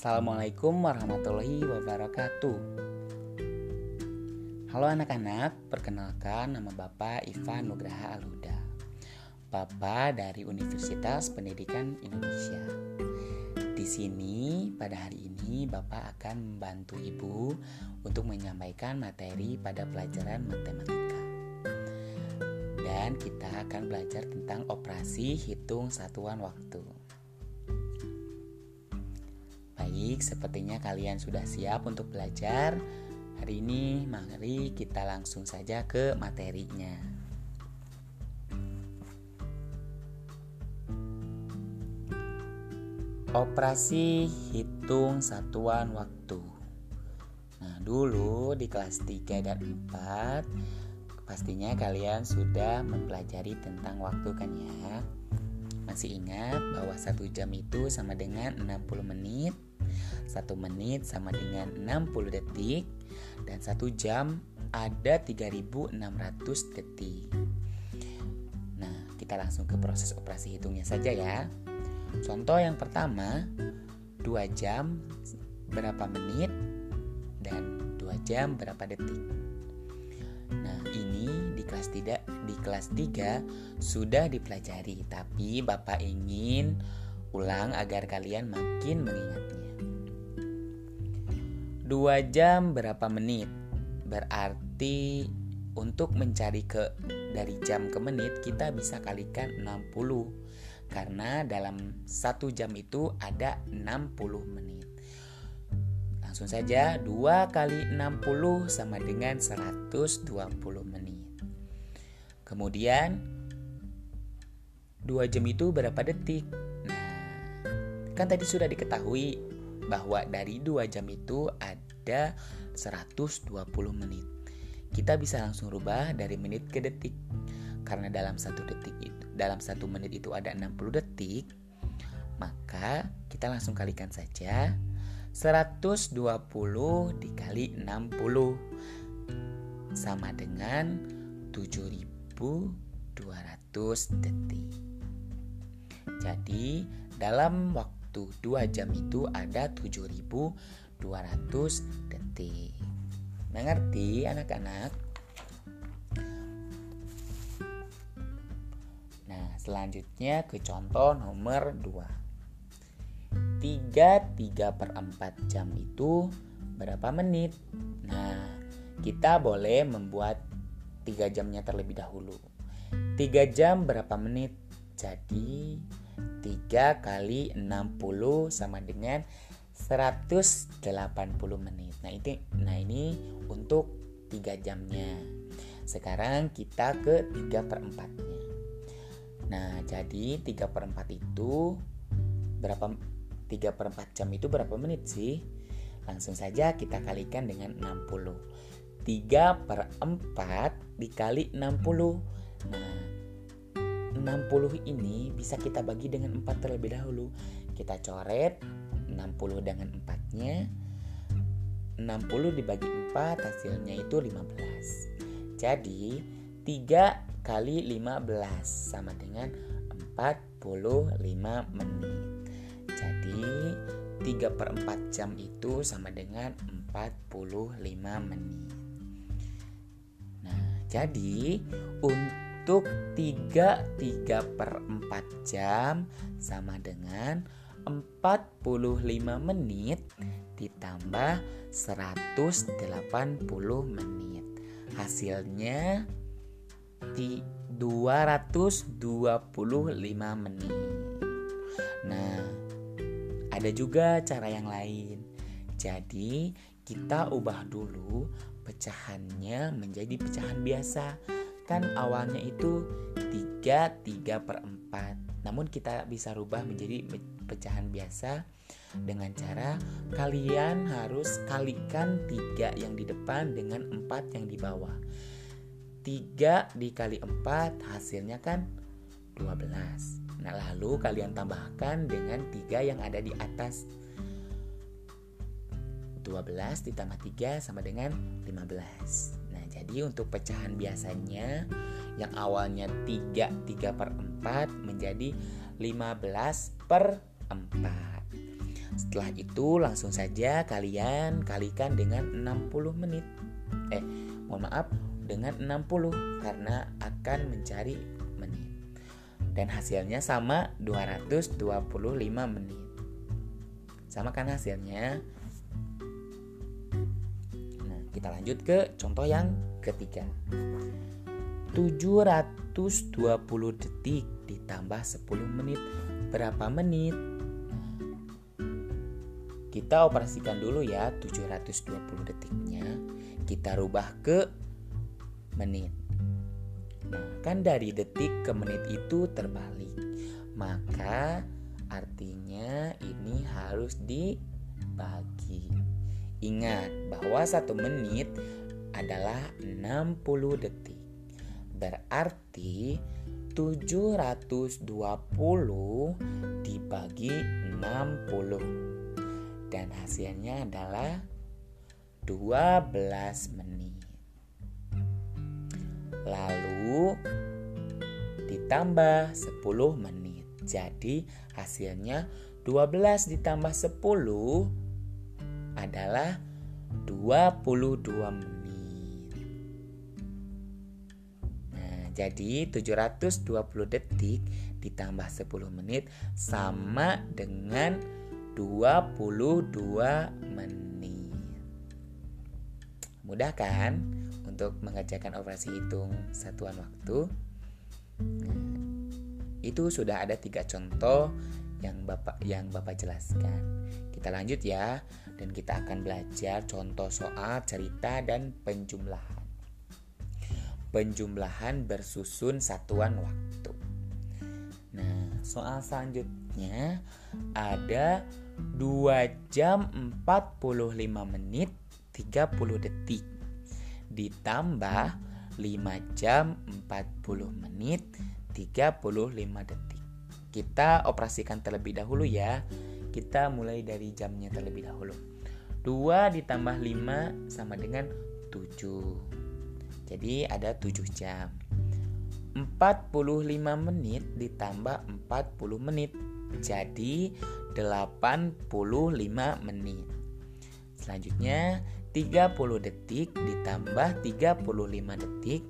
Assalamualaikum warahmatullahi wabarakatuh. Halo anak-anak, perkenalkan nama Bapak Ivan Nugraha Alhuda. Bapak dari Universitas Pendidikan Indonesia. Di sini pada hari ini Bapak akan membantu Ibu untuk menyampaikan materi pada pelajaran matematika. Dan kita akan belajar tentang operasi hitung satuan waktu. Baik, sepertinya kalian sudah siap untuk belajar. Hari ini, mari kita langsung saja ke materinya. Operasi hitung satuan waktu. Nah, dulu di kelas 3 dan 4 pastinya kalian sudah mempelajari tentang waktu kan ya. Masih ingat bahwa satu jam itu sama dengan 60 menit 1 menit sama dengan 60 detik dan 1 jam ada 3600 detik. Nah, kita langsung ke proses operasi hitungnya saja ya. Contoh yang pertama, 2 jam berapa menit dan 2 jam berapa detik. Nah, ini di kelas tidak di kelas 3 sudah dipelajari, tapi Bapak ingin ulang agar kalian makin mengingatnya. 2 jam berapa menit? Berarti untuk mencari ke dari jam ke menit kita bisa kalikan 60 karena dalam satu jam itu ada 60 menit. Langsung saja 2 kali 60 sama dengan 120 menit. Kemudian 2 jam itu berapa detik? Nah, kan tadi sudah diketahui bahwa dari 2 jam itu ada 120 menit. Kita bisa langsung rubah dari menit ke detik. Karena dalam satu detik itu, dalam satu menit itu ada 60 detik, maka kita langsung kalikan saja 120 dikali 60 sama dengan 7200 detik. Jadi, dalam waktu 2 jam itu ada 7200 detik. Mengerti anak-anak? Nah, selanjutnya ke contoh nomor 2. 3 3 per 4 jam itu berapa menit? Nah, kita boleh membuat 3 jamnya terlebih dahulu. 3 jam berapa menit? Jadi 3 kali 60 sama dengan 180 menit. Nah, itu nah ini untuk 3 jamnya. Sekarang kita ke 3 per 4-nya. Nah, jadi 3 per 4 itu berapa 3 per 4 jam itu berapa menit sih? Langsung saja kita kalikan dengan 60. 3 per 4 dikali 60. Nah, 60 ini bisa kita bagi dengan 4 terlebih dahulu. Kita coret 60 dengan 4-nya. 60 dibagi 4 hasilnya itu 15. Jadi 3 kali 15 sama dengan 45 menit. Jadi 3 per 4 jam itu sama dengan 45 menit. Nah, jadi untuk untuk 3 3 per 4 jam sama dengan 45 menit ditambah 180 menit. Hasilnya di 225 menit. Nah, ada juga cara yang lain. Jadi, kita ubah dulu pecahannya menjadi pecahan biasa kan awalnya itu 3 3 per 4 namun kita bisa rubah menjadi pecahan biasa dengan cara kalian harus kalikan 3 yang di depan dengan 4 yang di bawah. 3 dikali 4 hasilnya kan 12 Nah lalu kalian tambahkan dengan 3 yang ada di atas. 12 ditambah 3 sama dengan 15 jadi untuk pecahan biasanya yang awalnya 3 3 per 4 menjadi 15 per 4 Setelah itu langsung saja kalian kalikan dengan 60 menit. Eh, mohon maaf, dengan 60 karena akan mencari menit. Dan hasilnya sama 225 menit. Sama kan hasilnya? Nah, kita lanjut ke contoh yang ketiga. 720 detik ditambah 10 menit. Berapa menit? Kita operasikan dulu ya 720 detiknya. Kita rubah ke menit. Nah kan dari detik ke menit itu terbalik. Maka artinya ini harus dibagi. Ingat bahwa satu menit adalah 60 detik Berarti 720 dibagi 60 dan hasilnya adalah 12 menit. Lalu ditambah 10 menit. Jadi hasilnya 12 ditambah 10 adalah 22 menit. Jadi 720 detik ditambah 10 menit sama dengan 22 menit. Mudah kan untuk mengerjakan operasi hitung satuan waktu? Itu sudah ada tiga contoh yang bapak yang bapak jelaskan. Kita lanjut ya, dan kita akan belajar contoh soal cerita dan penjumlahan. Penjumlahan bersusun satuan waktu. Nah, soal selanjutnya ada 2 jam 45 menit 30 detik ditambah 5 jam 40 menit 35 detik. Kita operasikan terlebih dahulu ya. Kita mulai dari jamnya terlebih dahulu. 2 ditambah 5 sama dengan 7. Jadi ada 7 jam. 45 menit ditambah 40 menit jadi 85 menit. Selanjutnya 30 detik ditambah 35 detik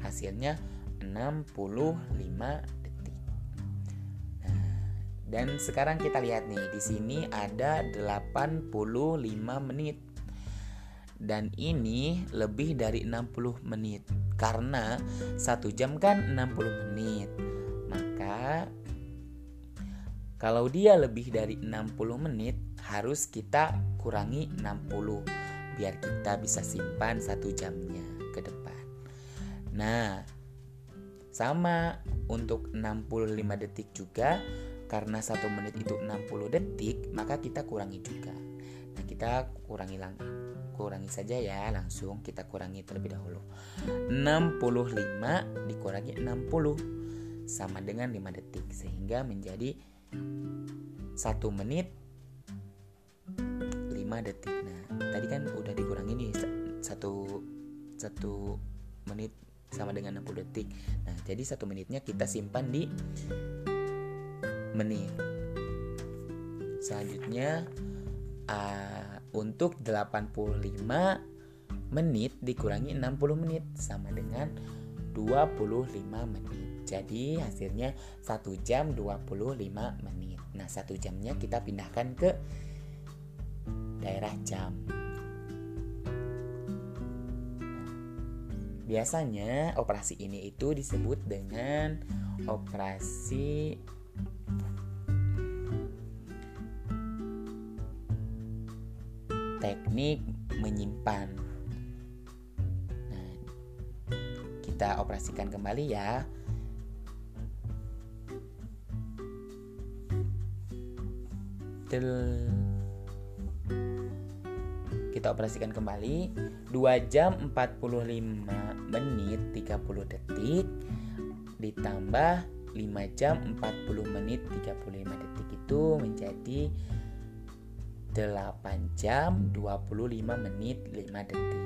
hasilnya 65 detik. Nah, dan sekarang kita lihat nih di sini ada 85 menit. Dan ini lebih dari 60 menit karena satu jam kan 60 menit. Maka kalau dia lebih dari 60 menit, harus kita kurangi 60 biar kita bisa simpan satu jamnya ke depan. Nah, sama untuk 65 detik juga karena satu menit itu 60 detik, maka kita kurangi juga. Nah, kita kurangi lang kurangi saja ya langsung kita kurangi terlebih dahulu. 65 dikurangi 60 sama dengan 5 detik sehingga menjadi satu menit 5 detik. Nah tadi kan udah dikurangi nih satu satu menit sama dengan 60 detik. Nah jadi satu menitnya kita simpan di menit. Selanjutnya uh, untuk 85 menit dikurangi 60 menit sama dengan 25 menit jadi hasilnya 1 jam 25 menit. Nah, satu jamnya kita pindahkan ke daerah jam. biasanya operasi ini itu disebut dengan operasi teknik menyimpan. Nah, kita operasikan kembali ya. Del kita operasikan kembali 2 jam 45 menit 30 detik ditambah 5 jam 40 menit 35 detik itu menjadi 8 jam 25 menit 5 detik.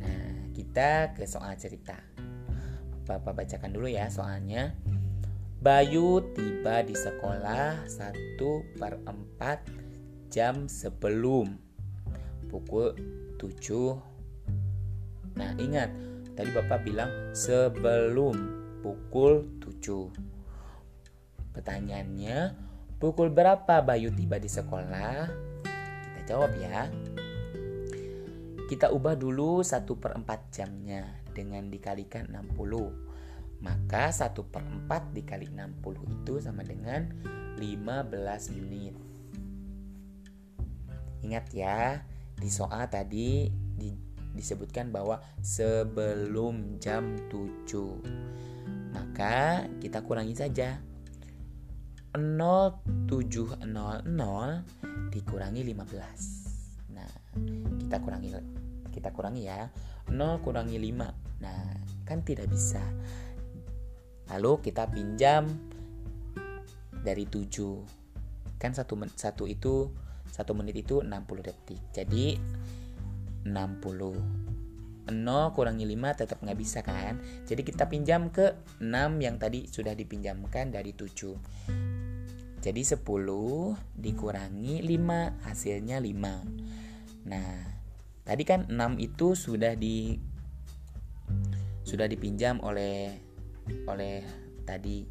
Nah kita ke soal cerita. Bapak bacakan dulu ya soalnya. Bayu tiba di sekolah 1 per 4 jam sebelum pukul 7 Nah ingat tadi Bapak bilang sebelum pukul 7 Pertanyaannya pukul berapa Bayu tiba di sekolah? Kita jawab ya. Kita ubah dulu 1 per 4 jamnya dengan dikalikan 60 maka 1 per 4 dikali 60 itu sama dengan 15 menit. Ingat ya, di soal tadi di, disebutkan bahwa sebelum jam 7 Maka kita kurangi saja 0700 dikurangi 15 Nah, kita kurangi kita kurangi ya. 0 kurangi 5 Nah, kan tidak bisa. Lalu kita pinjam dari 7 Kan satu, men satu itu satu menit itu 60 detik. Jadi 60 0 kurangi 5 tetap nggak bisa kan? Jadi kita pinjam ke 6 yang tadi sudah dipinjamkan dari 7 Jadi 10 dikurangi 5 hasilnya 5 Nah tadi kan 6 itu sudah di sudah dipinjam oleh oleh tadi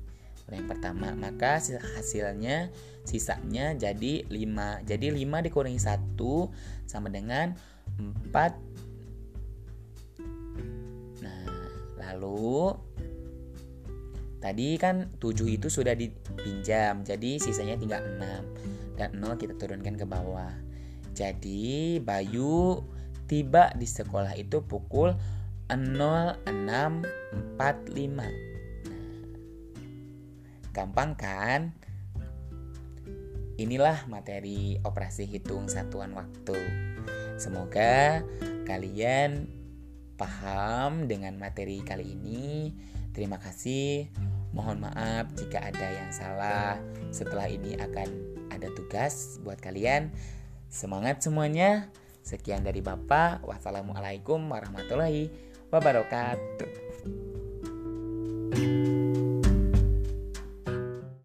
oleh yang pertama. Maka hasilnya sisanya jadi 5 jadi 5 dikurangi 1 sama dengan 4 nah lalu tadi kan 7 itu sudah dipinjam jadi sisanya tinggal 6 dan 0 kita turunkan ke bawah jadi Bayu tiba di sekolah itu pukul 0645. Nah, gampang kan? Inilah materi operasi hitung satuan waktu. Semoga kalian paham dengan materi kali ini. Terima kasih. Mohon maaf jika ada yang salah. Setelah ini akan ada tugas buat kalian. Semangat semuanya. Sekian dari Bapak. Wassalamualaikum warahmatullahi wabarakatuh.